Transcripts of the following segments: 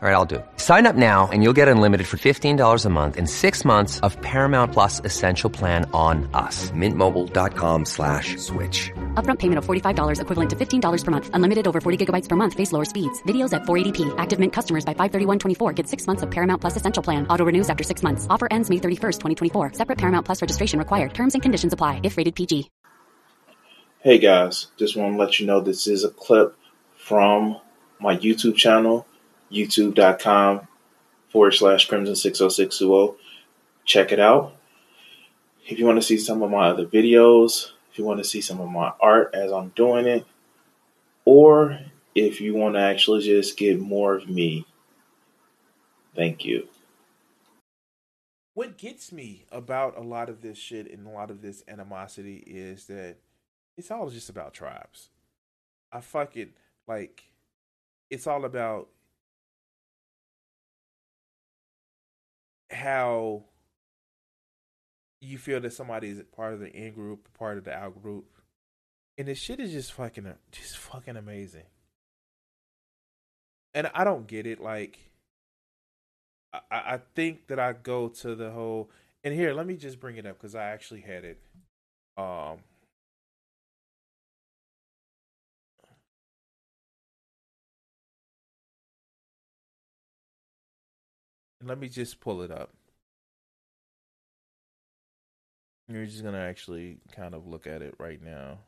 All right, I'll do it. Sign up now and you'll get unlimited for $15 a month and six months of Paramount Plus Essential Plan on us. Mintmobile.com slash switch. Upfront payment of $45 equivalent to $15 per month. Unlimited over 40 gigabytes per month. Face lower speeds. Videos at 480p. Active Mint customers by 531.24 get six months of Paramount Plus Essential Plan. Auto renews after six months. Offer ends May 31st, 2024. Separate Paramount Plus registration required. Terms and conditions apply if rated PG. Hey guys, just want to let you know this is a clip from my YouTube channel youtube.com forward slash crimson 60620. Check it out. If you want to see some of my other videos, if you want to see some of my art as I'm doing it, or if you want to actually just get more of me, thank you. What gets me about a lot of this shit and a lot of this animosity is that it's all just about tribes. I fuck it like it's all about how you feel that somebody is part of the in group, part of the out group, and this shit is just fucking, just fucking amazing. And I don't get it. Like, I, I think that I go to the whole. And here, let me just bring it up because I actually had it. Um, let me just pull it up. You're just gonna actually kind of look at it right now.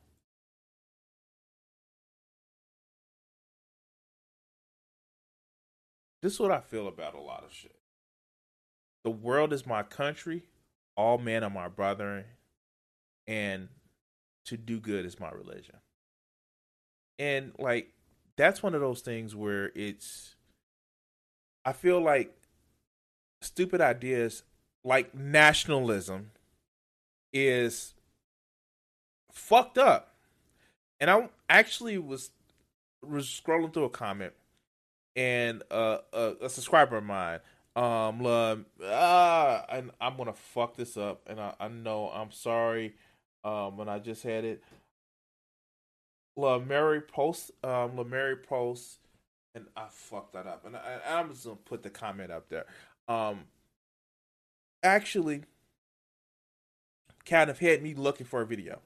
This is what I feel about a lot of shit. The world is my country, all men are my brother, and to do good is my religion. And like that's one of those things where it's I feel like stupid ideas like nationalism is fucked up. And I actually was was scrolling through a comment and uh, a, a subscriber of mine um ah and I'm gonna fuck this up and I, I know I'm sorry um when I just had it La Mary Post um La Mary Post and I fucked that up and I, I'm just gonna put the comment up there um actually kind of had me looking for a video.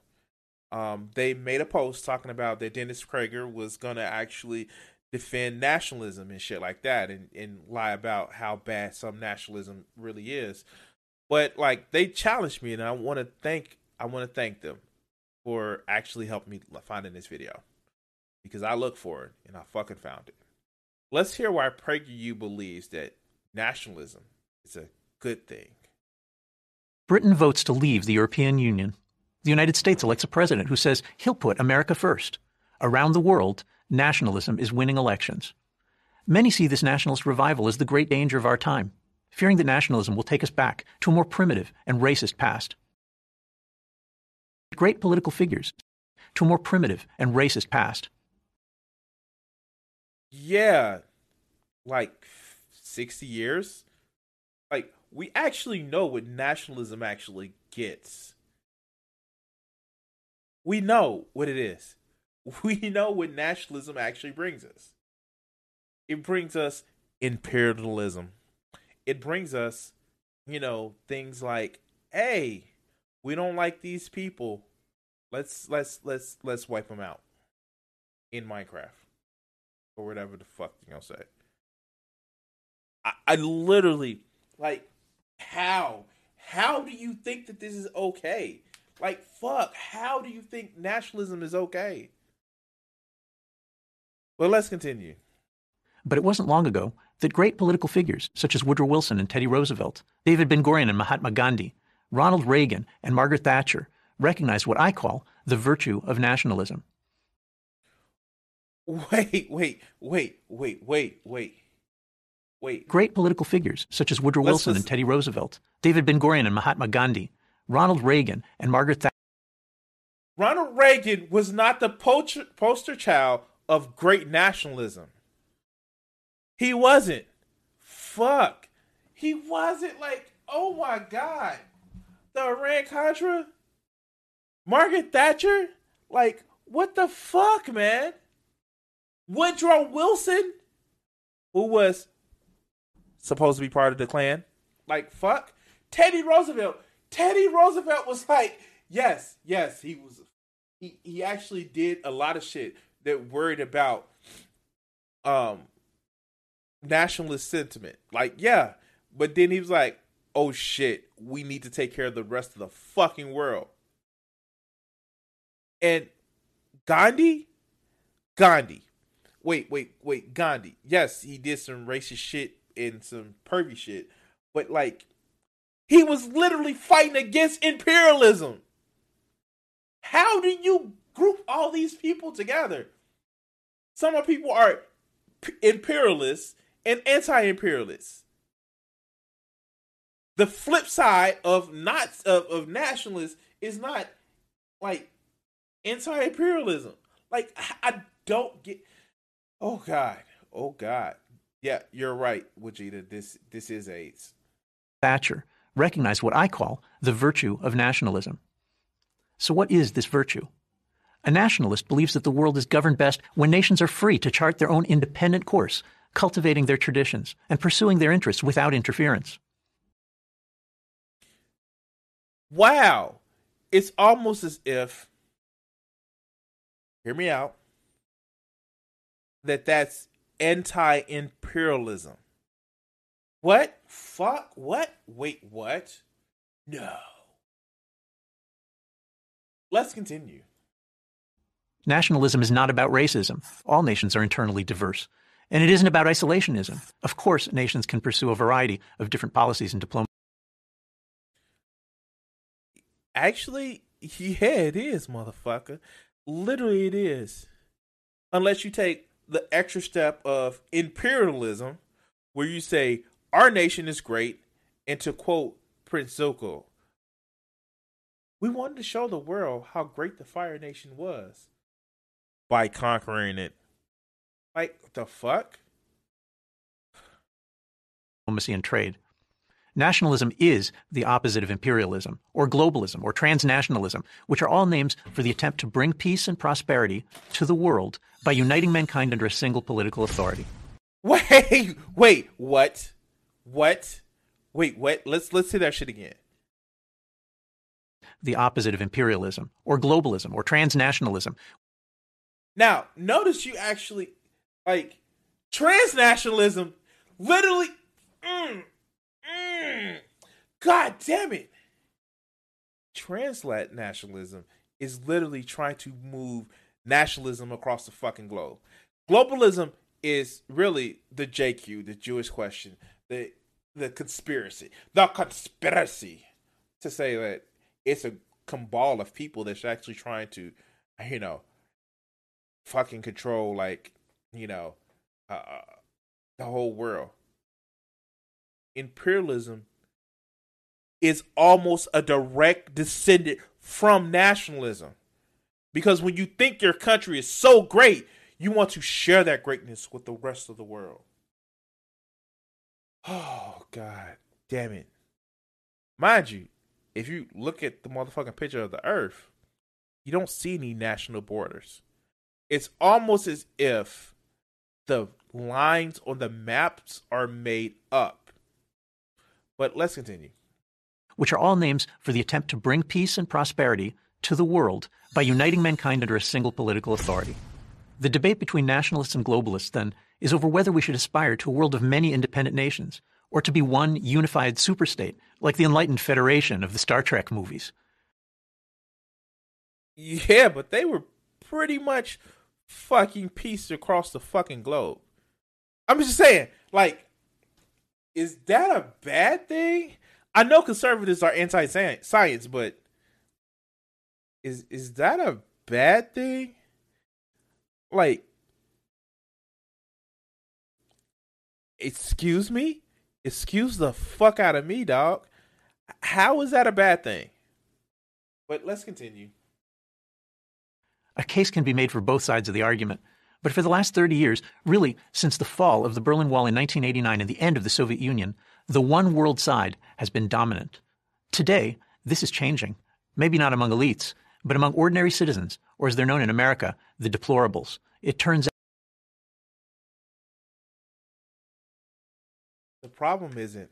Um, they made a post talking about that Dennis Prager was gonna actually defend nationalism and shit like that, and and lie about how bad some nationalism really is. But like they challenged me, and I want to thank I want to thank them for actually helping me finding this video because I looked for it and I fucking found it. Let's hear why PragerU believes that nationalism is a good thing. Britain votes to leave the European Union. The United States elects a president who says he'll put America first. Around the world, nationalism is winning elections. Many see this nationalist revival as the great danger of our time, fearing that nationalism will take us back to a more primitive and racist past. Great political figures to a more primitive and racist past. Yeah, like 60 years? Like, we actually know what nationalism actually gets. We know what it is. We know what nationalism actually brings us. It brings us imperialism. It brings us, you know, things like, hey, we don't like these people. Let's let's let's let's wipe them out in Minecraft or whatever the fuck you gonna say. I, I literally like how? How do you think that this is okay? Like, fuck, how do you think nationalism is okay? Well, let's continue. But it wasn't long ago that great political figures such as Woodrow Wilson and Teddy Roosevelt, David Ben Gurion and Mahatma Gandhi, Ronald Reagan and Margaret Thatcher recognized what I call the virtue of nationalism. Wait, wait, wait, wait, wait, wait. Wait. Great political figures such as Woodrow Wilson just- and Teddy Roosevelt, David Ben Gurion and Mahatma Gandhi, Ronald Reagan and Margaret Thatcher. Ronald Reagan was not the poacher, poster child of great nationalism. He wasn't. Fuck. He wasn't like, oh my God. The Iran Contra? Margaret Thatcher? Like, what the fuck, man? Woodrow Wilson, who was supposed to be part of the Klan, like, fuck. Teddy Roosevelt. Teddy Roosevelt was like, yes, yes, he was. He, he actually did a lot of shit that worried about um nationalist sentiment. Like, yeah, but then he was like, "Oh shit, we need to take care of the rest of the fucking world." And Gandhi, Gandhi, wait, wait, wait, Gandhi. Yes, he did some racist shit and some pervy shit, but like, he was literally fighting against imperialism. How do you group all these people together? Some of people are imperialists and anti-imperialists. The flip side of not of, of nationalists is not like anti-imperialism. Like I don't get. Oh God. Oh God. Yeah, you're right, Wajita. This this is AIDS. Thatcher recognized what I call the virtue of nationalism. So, what is this virtue? A nationalist believes that the world is governed best when nations are free to chart their own independent course, cultivating their traditions and pursuing their interests without interference. Wow. It's almost as if, hear me out, that that's anti imperialism. What? Fuck? What? Wait, what? No. Let's continue. Nationalism is not about racism. All nations are internally diverse. And it isn't about isolationism. Of course, nations can pursue a variety of different policies and diplomacy. Actually, yeah, it is, motherfucker. Literally, it is. Unless you take the extra step of imperialism, where you say, our nation is great, and to quote Prince Zuko, we wanted to show the world how great the Fire Nation was by conquering it. Like the fuck? Diplomacy and trade. Nationalism is the opposite of imperialism, or globalism, or transnationalism, which are all names for the attempt to bring peace and prosperity to the world by uniting mankind under a single political authority. Wait, wait, what? What? Wait, what? Let's let's say that shit again. The opposite of imperialism, or globalism, or transnationalism, now, notice you actually like transnationalism literally mm, God damn it. Translate nationalism is literally trying to move nationalism across the fucking globe. Globalism is really the JQ, the Jewish question, the the conspiracy, the conspiracy to say that it's a cabal of people that's actually trying to, you know, fucking control like you know uh, uh, the whole world imperialism is almost a direct descendant from nationalism. Because when you think your country is so great you want to share that greatness with the rest of the world. Oh god damn it. Mind you if you look at the motherfucking picture of the earth you don't see any national borders. It's almost as if the lines on the maps are made up. But let's continue. Which are all names for the attempt to bring peace and prosperity to the world by uniting mankind under a single political authority. The debate between nationalists and globalists, then, is over whether we should aspire to a world of many independent nations or to be one unified superstate like the Enlightened Federation of the Star Trek movies. Yeah, but they were pretty much fucking peace across the fucking globe. I'm just saying, like, is that a bad thing? I know conservatives are anti science, but is is that a bad thing? Like, excuse me? Excuse the fuck out of me, dog. How is that a bad thing? But let's continue. A case can be made for both sides of the argument. But for the last 30 years, really since the fall of the Berlin Wall in 1989 and the end of the Soviet Union, the one world side has been dominant. Today, this is changing. Maybe not among elites, But among ordinary citizens, or as they're known in America, the deplorables, it turns out the problem isn't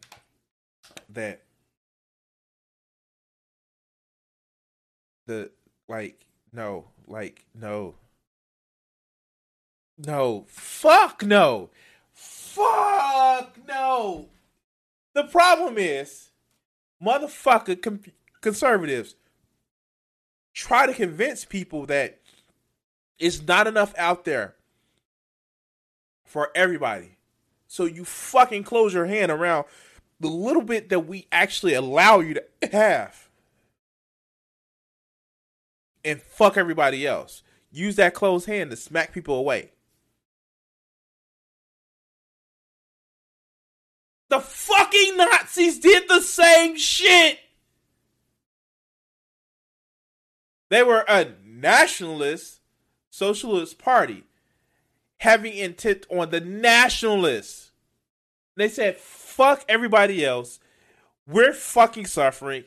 that the like no like no no fuck no fuck no the problem is motherfucker com- conservatives try to convince people that it's not enough out there for everybody so you fucking close your hand around the little bit that we actually allow you to have and fuck everybody else. Use that closed hand to smack people away. The fucking Nazis did the same shit. They were a nationalist socialist party having intent on the nationalists. They said, fuck everybody else. We're fucking suffering.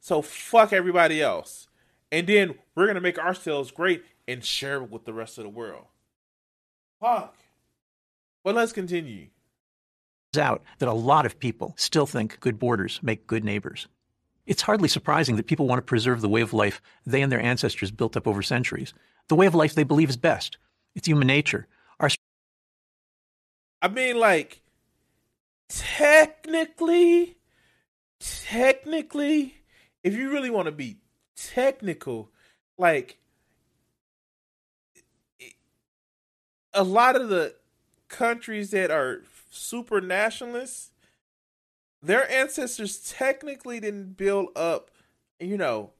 So fuck everybody else. And then we're going to make ourselves great and share it with the rest of the world. Fuck. But let's continue. Out that a lot of people still think good borders make good neighbors. It's hardly surprising that people want to preserve the way of life they and their ancestors built up over centuries, the way of life they believe is best. It's human nature. Our I mean, like, technically, technically, if you really want to be technical, like, a lot of the countries that are super nationalists, their ancestors technically didn't build up, you know.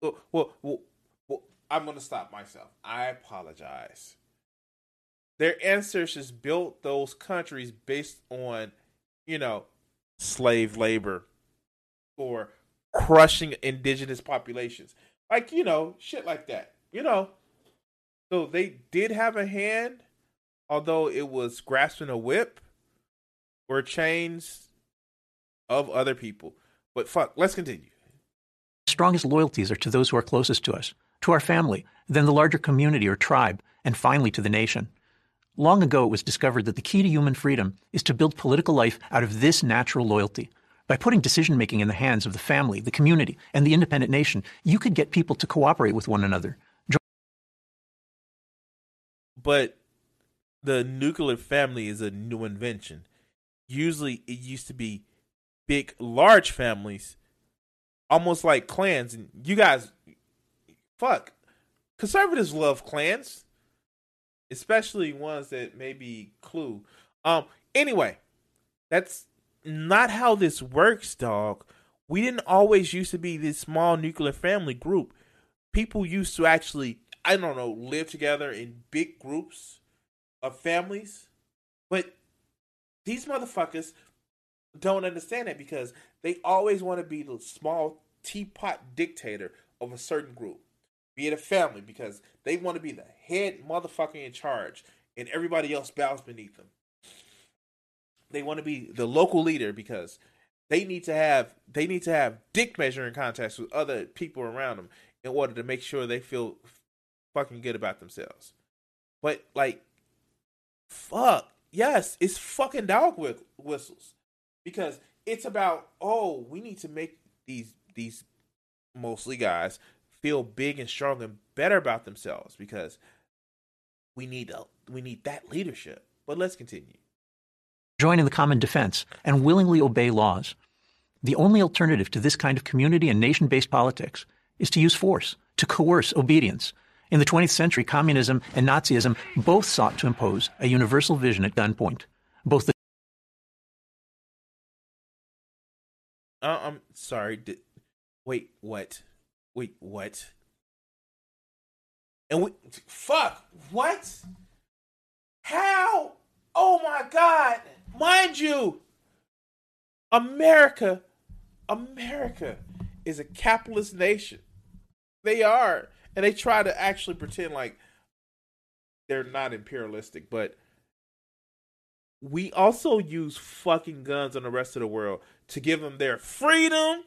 Well, well, well, well I'm going to stop myself. I apologize their ancestors built those countries based on, you know, slave labor or crushing indigenous populations. Like, you know, shit like that. You know. So they did have a hand, although it was grasping a whip or chains of other people. But fuck, let's continue. strongest loyalties are to those who are closest to us, to our family, then the larger community or tribe, and finally to the nation. Long ago, it was discovered that the key to human freedom is to build political life out of this natural loyalty. By putting decision making in the hands of the family, the community, and the independent nation, you could get people to cooperate with one another. But the nuclear family is a new invention. Usually, it used to be big, large families, almost like clans. And you guys, fuck, conservatives love clans, especially ones that maybe clue. Um. Anyway, that's not how this works, dog. We didn't always used to be this small nuclear family group. People used to actually, I don't know, live together in big groups of families. But these motherfuckers don't understand that because they always want to be the small teapot dictator of a certain group, be it a family, because they want to be the head motherfucker in charge and everybody else bows beneath them. They want to be the local leader because they need to have they need to have dick measuring contests with other people around them in order to make sure they feel fucking good about themselves. But like, fuck yes, it's fucking dog whi- whistles because it's about oh we need to make these these mostly guys feel big and strong and better about themselves because we need a, we need that leadership. But let's continue. join in the common defense, and willingly obey laws. The only alternative to this kind of community and nation based politics is to use force, to coerce obedience. In the 20th century, communism and Nazism both sought to impose a universal vision at gunpoint. Both the Uh, I'm sorry. Did, wait, what? Wait, what? And we fuck what? How? Oh my god! Mind you, America, America is a capitalist nation. They are, and they try to actually pretend like they're not imperialistic, but we also use fucking guns on the rest of the world to give them their freedom.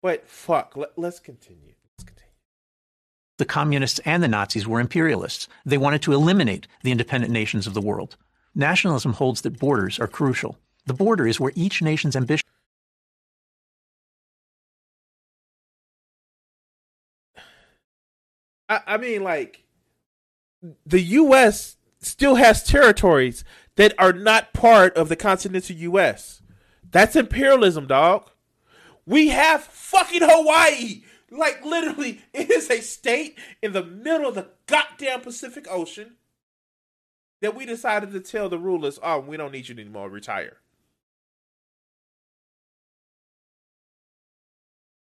But fuck, let, let's continue. Let's continue. The communists and the Nazis were imperialists. They wanted to eliminate the independent nations of the world. Nationalism holds that borders are crucial. The border is where each nation's ambition. I, I mean, like, the U.S. still has territories that are not part of the continental U.S. That's imperialism, dog. We have fucking Hawaii. Like, literally, it is a state in the middle of the goddamn Pacific Ocean that we decided to tell the rulers, oh, we don't need you anymore, retire.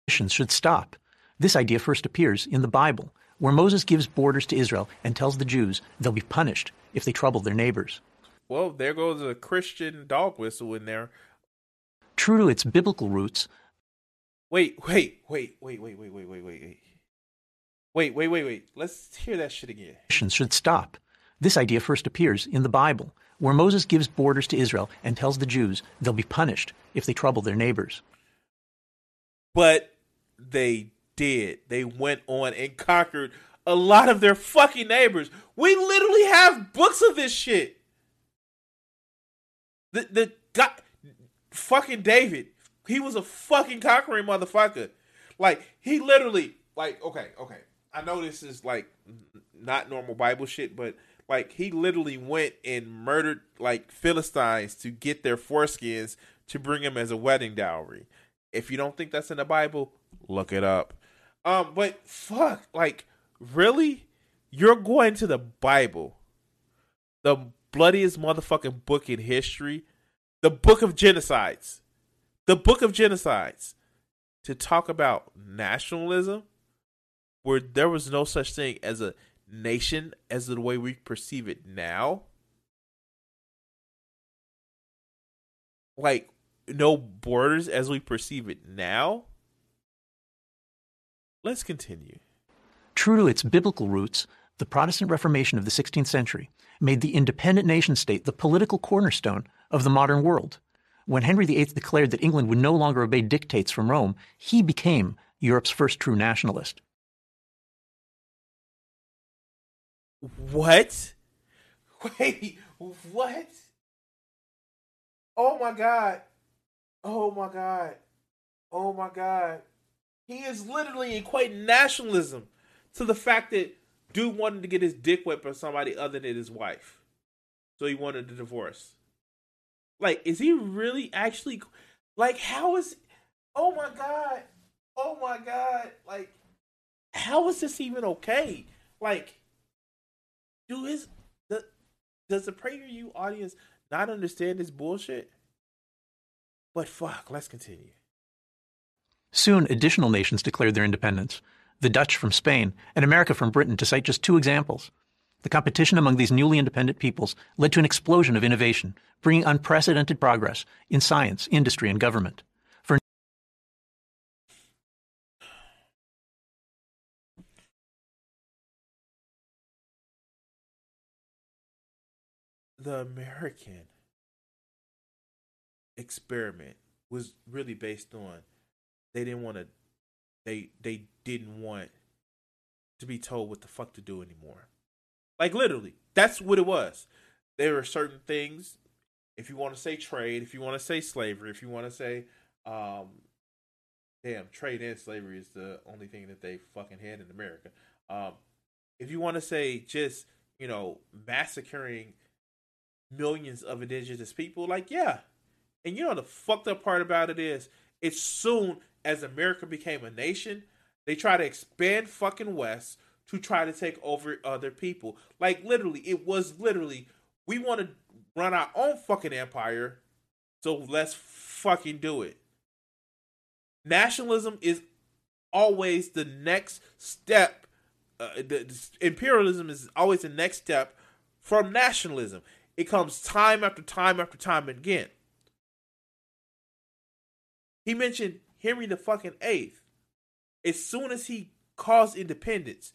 should stop. This idea first appears in the Bible, where Moses gives borders to Israel and tells the Jews they'll be punished if they trouble their neighbors. Well, there goes a Christian dog whistle in there. True to its biblical roots. Wait, wait, wait, wait, wait, wait, wait, wait, wait. Wait, wait, wait, wait. Let's hear that shit again. Should stop. This idea first appears in the Bible, where Moses gives borders to Israel and tells the Jews they'll be punished if they trouble their neighbors. But they did. They went on and conquered a lot of their fucking neighbors. We literally have books of this shit. The the guy, fucking David, he was a fucking conquering motherfucker. Like he literally, like okay, okay. I know this is like not normal Bible shit, but like he literally went and murdered like Philistines to get their foreskins to bring him as a wedding dowry. If you don't think that's in the Bible, look it up. Um, but fuck, like, really? You're going to the Bible, the bloodiest motherfucking book in history, the book of genocides, the book of genocides, to talk about nationalism, where there was no such thing as a nation as the way we perceive it now. Like, no borders as we perceive it now. Let's continue. True to its biblical roots, the Protestant Reformation of the 16th century made the independent nation state the political cornerstone of the modern world. When Henry VIII declared that England would no longer obey dictates from Rome, he became Europe's first true nationalist. What? Wait, what? Oh my god. Oh my god. Oh my god. He is literally equating nationalism to the fact that dude wanted to get his dick wet by somebody other than his wife. So he wanted a divorce. Like, is he really actually like how is oh my god. Oh my god. Like how is this even okay? Like do his the does the PragerU audience not understand this bullshit? But fuck, let's continue. Soon, additional nations declared their independence the Dutch from Spain and America from Britain, to cite just two examples. The competition among these newly independent peoples led to an explosion of innovation, bringing unprecedented progress in science, industry, and government. For the American experiment was really based on they didn't want to they they didn't want to be told what the fuck to do anymore. Like literally, that's what it was. There were certain things. If you want to say trade, if you want to say slavery, if you want to say, um, damn, trade and slavery is the only thing that they fucking had in America. Um, if you want to say just you know massacring millions of indigenous people, like yeah, and you know the fucked up part about it is, it's soon as America became a nation, they try to expand fucking West to try to take over other people. Like literally, it was literally we want to run our own fucking empire, so let's fucking do it. Nationalism is always the next step. Uh, the, the, imperialism is always the next step from nationalism. It comes time after time after time again. He mentioned Henry the fucking eighth, as soon as he caused independence,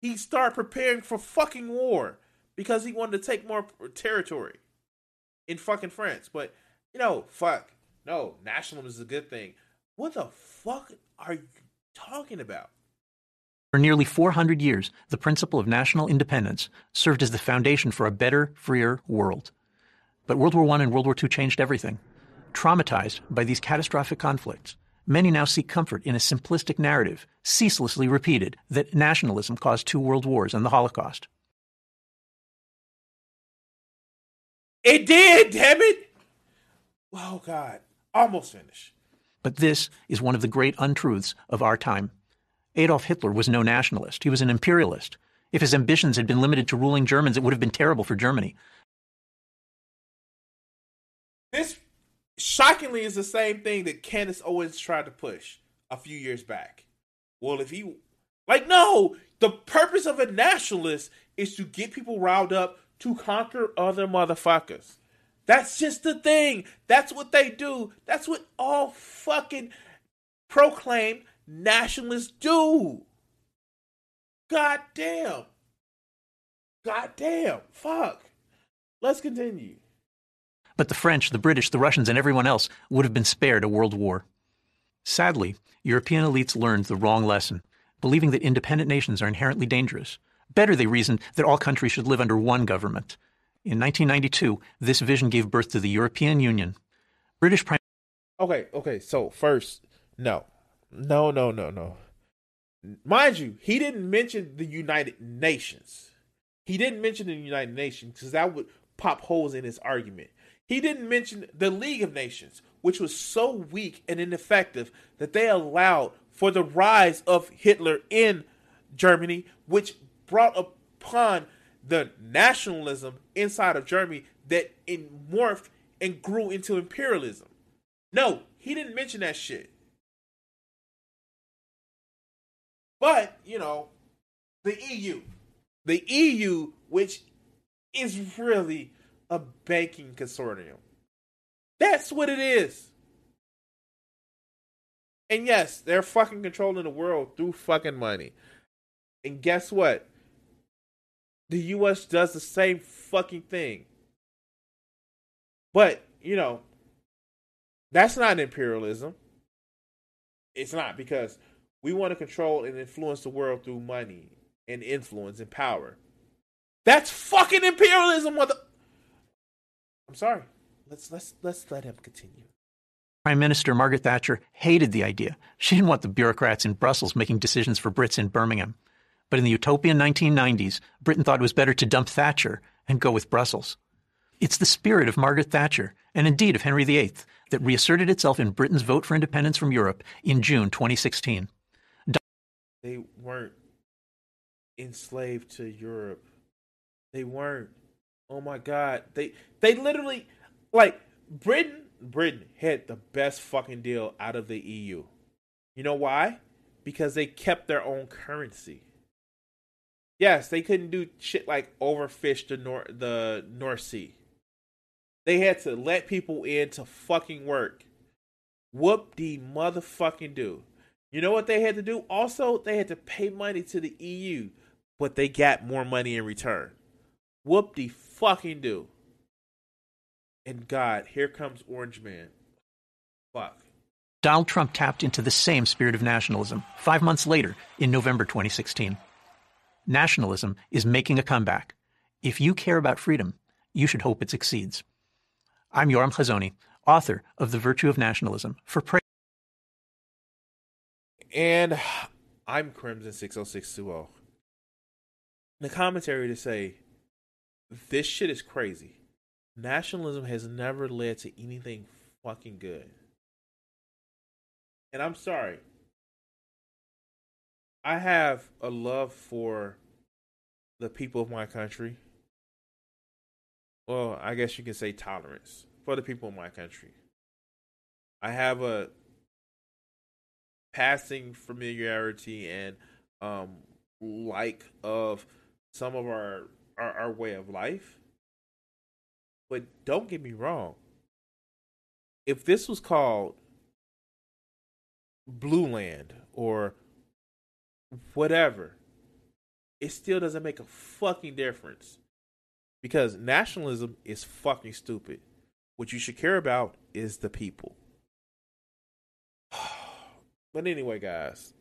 he started preparing for fucking war because he wanted to take more territory in fucking France. But you know, fuck, no, nationalism is a good thing. What the fuck are you talking about? For nearly 400 years, the principle of national independence served as the foundation for a better, freer world. But World War I and World War II changed everything. Traumatized by these catastrophic conflicts, many now seek comfort in a simplistic narrative, ceaselessly repeated, that nationalism caused two world wars and the Holocaust. It did, damn it! Oh, God. Almost finished. But this is one of the great untruths of our time. Adolf Hitler was no nationalist, he was an imperialist. If his ambitions had been limited to ruling Germans, it would have been terrible for Germany. Shockingly is the same thing that Candace Owens tried to push a few years back. Well, if he like no, the purpose of a nationalist is to get people riled up to conquer other motherfuckers. That's just the thing. That's what they do. That's what all fucking proclaimed nationalists do. God damn. God damn. Fuck. Let's continue. But the French, the British, the Russians, and everyone else would have been spared a world war. Sadly, European elites learned the wrong lesson, believing that independent nations are inherently dangerous. Better, they reasoned, that all countries should live under one government. In 1992, this vision gave birth to the European Union. British Prime Okay, okay. So first, no, no, no, no, no. Mind you, he didn't mention the United Nations. He didn't mention the United Nations because that would pop holes in his argument. He didn't mention the League of Nations, which was so weak and ineffective that they allowed for the rise of Hitler in Germany, which brought upon the nationalism inside of Germany that morphed and grew into imperialism. No, he didn't mention that shit. But, you know, the EU. The EU, which is really a banking consortium. That's what it is. And yes, they're fucking controlling the world through fucking money. And guess what? The US does the same fucking thing. But, you know, that's not imperialism. It's not because we want to control and influence the world through money and influence and power. That's fucking imperialism, mother. I'm sorry. Let's let's let's let him continue. Prime Minister Margaret Thatcher hated the idea. She didn't want the bureaucrats in Brussels making decisions for Brits in Birmingham. But in the utopian 1990s, Britain thought it was better to dump Thatcher and go with Brussels. It's the spirit of Margaret Thatcher, and indeed of Henry VIII, that reasserted itself in Britain's vote for independence from Europe in June 2016. They weren't enslaved to Europe. They weren't. Oh my god. They they literally like Britain Britain had the best fucking deal out of the EU. You know why? Because they kept their own currency. Yes, they couldn't do shit like overfish the North the North Sea. They had to let people in to fucking work. Whoop de motherfucking do. You know what they had to do? Also, they had to pay money to the EU, but they got more money in return. Whoop de fucking do. And God, here comes Orange Man. Fuck. Donald Trump tapped into the same spirit of nationalism five months later in November 2016. Nationalism is making a comeback. If you care about freedom, you should hope it succeeds. I'm Yoram Hazony, author of The Virtue of Nationalism for Pray. And I'm Crimson 60620. The commentary to say this shit is crazy. Nationalism has never led to anything fucking good. And I'm sorry. I have a love for the people of my country. Well, I guess you can say tolerance for the people of my country. I have a passing familiarity and um like of some of our, our our way of life. But don't get me wrong. If this was called Blue Land or whatever, it still doesn't make a fucking difference. Because nationalism is fucking stupid. What you should care about is the people. But anyway, guys,